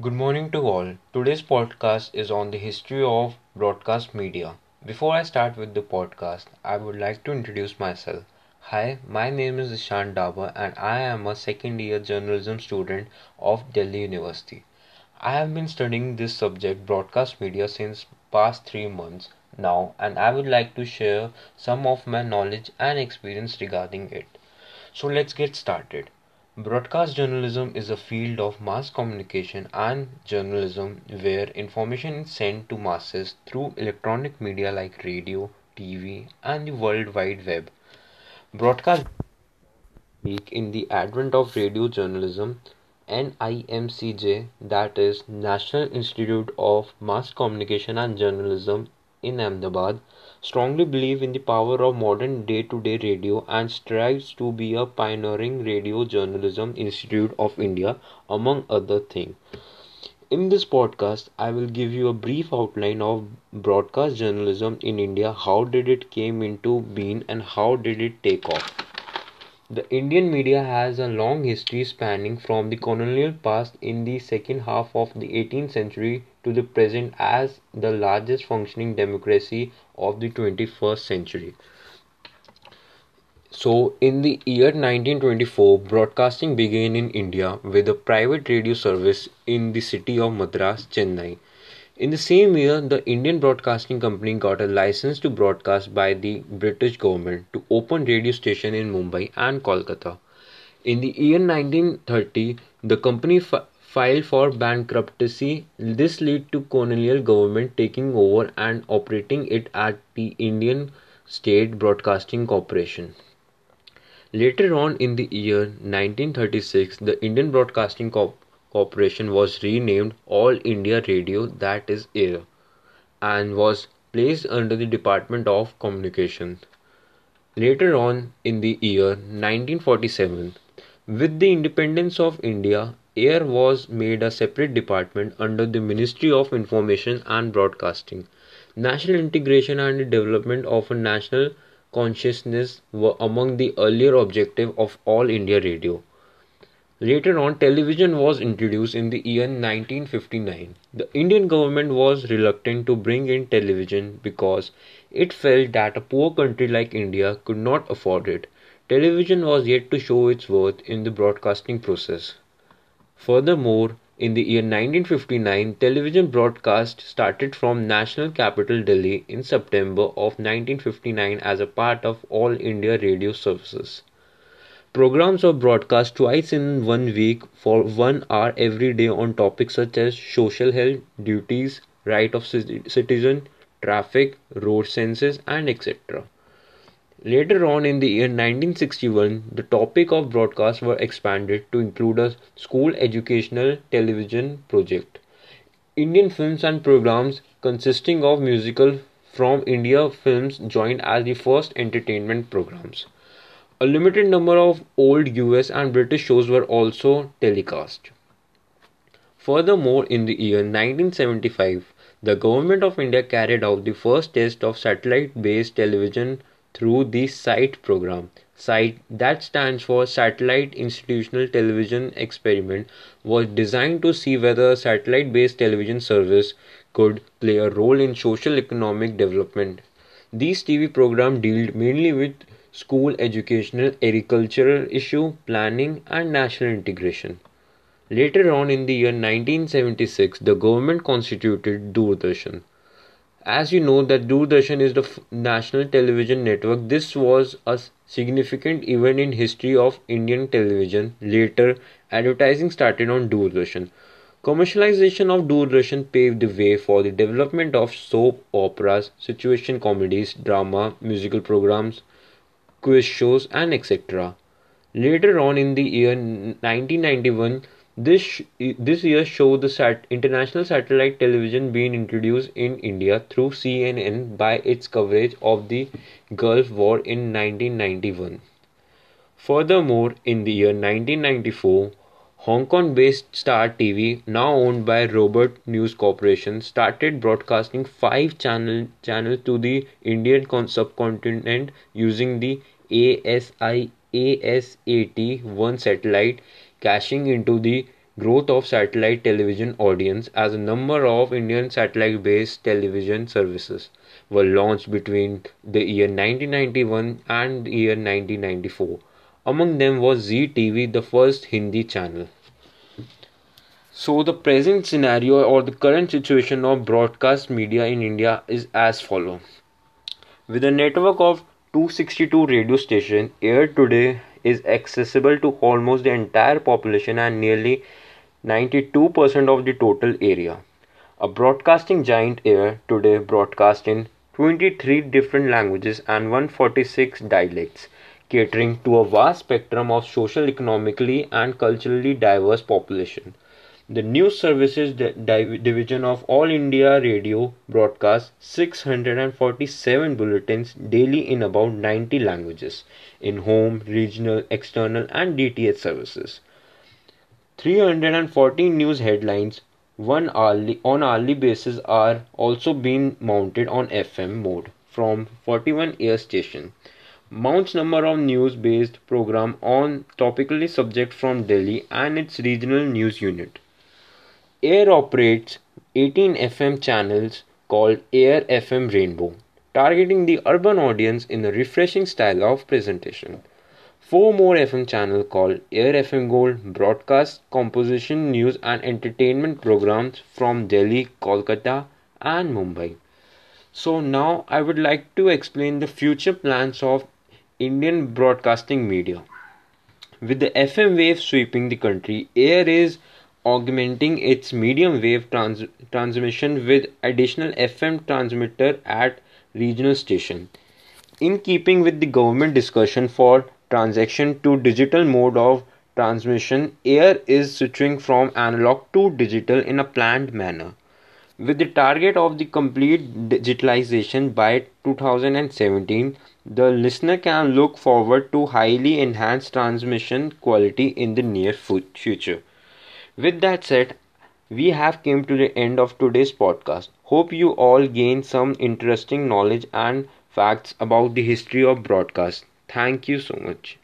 Good morning to all. Today's podcast is on the history of broadcast media. Before I start with the podcast, I would like to introduce myself. Hi, my name is Ishan Daba and I am a second year journalism student of Delhi University. I have been studying this subject broadcast media since past 3 months now and I would like to share some of my knowledge and experience regarding it. So let's get started. Broadcast journalism is a field of mass communication and journalism where information is sent to masses through electronic media like radio, TV, and the World Wide Web. Broadcast in the advent of radio journalism, NIMCJ, that is National Institute of Mass Communication and Journalism in Ahmedabad, strongly believe in the power of modern day-to-day radio and strives to be a pioneering radio journalism institute of India among other things. In this podcast, I will give you a brief outline of broadcast journalism in India, how did it came into being and how did it take off. The Indian media has a long history spanning from the colonial past in the second half of the 18th century to the present as the largest functioning democracy of the 21st century. So, in the year 1924, broadcasting began in India with a private radio service in the city of Madras, Chennai. In the same year, the Indian Broadcasting Company got a license to broadcast by the British government to open radio station in Mumbai and Kolkata. In the year 1930, the company filed for bankruptcy. This led to colonial government taking over and operating it at the Indian State Broadcasting Corporation. Later on in the year 1936, the Indian Broadcasting Corporation Corporation was renamed All India Radio that is AIR and was placed under the Department of Communications. Later on in the year 1947, with the independence of India, AIR was made a separate department under the Ministry of Information and Broadcasting. National integration and the development of a national consciousness were among the earlier objectives of All India Radio. Later on, television was introduced in the year 1959. The Indian government was reluctant to bring in television because it felt that a poor country like India could not afford it. Television was yet to show its worth in the broadcasting process. Furthermore, in the year 1959, television broadcast started from National Capital Delhi in September of 1959 as a part of All India Radio Services. Programs are broadcast twice in one week for one hour every day on topics such as social health, duties, right of citizen, traffic, road census, and etc. Later on in the year 1961, the topic of broadcast were expanded to include a school educational television project. Indian films and programs consisting of musical from India films joined as the first entertainment programs. A limited number of old US and British shows were also telecast. Furthermore, in the year 1975, the Government of India carried out the first test of satellite based television through the SITE program. SITE, that stands for Satellite Instructional Television Experiment, was designed to see whether satellite based television service could play a role in social economic development. These TV programs dealt mainly with school educational, agricultural issue, planning, and national integration. Later on in the year 1976, the government constituted Doordarshan. As you know that Doordarshan is the f- national television network, this was a significant event in history of Indian television. Later, advertising started on Doordarshan. Commercialization of Doordarshan paved the way for the development of soap operas, situation comedies, drama, musical programs, quiz shows, and etc. Later on in the year 1991, this this year showed the sat- international satellite television being introduced in India through CNN by its coverage of the Gulf War in 1991. Furthermore, in the year 1994, Hong Kong based Star TV, now owned by Robert News Corporation, started broadcasting five channel, channels to the Indian subcontinent using the ASI ASAT 1 satellite, cashing into the growth of satellite television audience as a number of Indian satellite based television services were launched between the year 1991 and year 1994. Among them was Zee TV, the first Hindi channel. So, the present scenario or the current situation of broadcast media in India is as follows. With a network of 262 radio stations, Air today is accessible to almost the entire population and nearly 92% of the total area. A broadcasting giant Air today broadcasts in 23 different languages and 146 dialects, catering to a vast spectrum of social, economically, and culturally diverse population. The news services division of All India Radio broadcasts 647 bulletins daily in about 90 languages in home, regional, external, and DTH services. 314 news headlines one hourly on hourly basis are also being mounted on FM mode from 41 air station. Mounts number of news based program on topically subject from Delhi and its regional news unit. Air operates 18 FM channels called Air FM Rainbow, targeting the urban audience in a refreshing style of presentation. Four more FM channels called Air FM Gold broadcast composition news and entertainment programs from Delhi, Kolkata, and Mumbai. So now I would like to explain the future plans of Indian broadcasting media. With the FM wave sweeping the country, Air is augmenting its medium wave trans- transmission with additional FM transmitter at regional station. In keeping with the government discussion for transition to digital mode of transmission, AIR is switching from analog to digital in a planned manner. With the target of the complete digitalization by 2017, the listener can look forward to highly enhanced transmission quality in the near future. With that said, we have came to the end of today's podcast. Hope you all gain some interesting knowledge and facts about the history of broadcast. Thank you so much.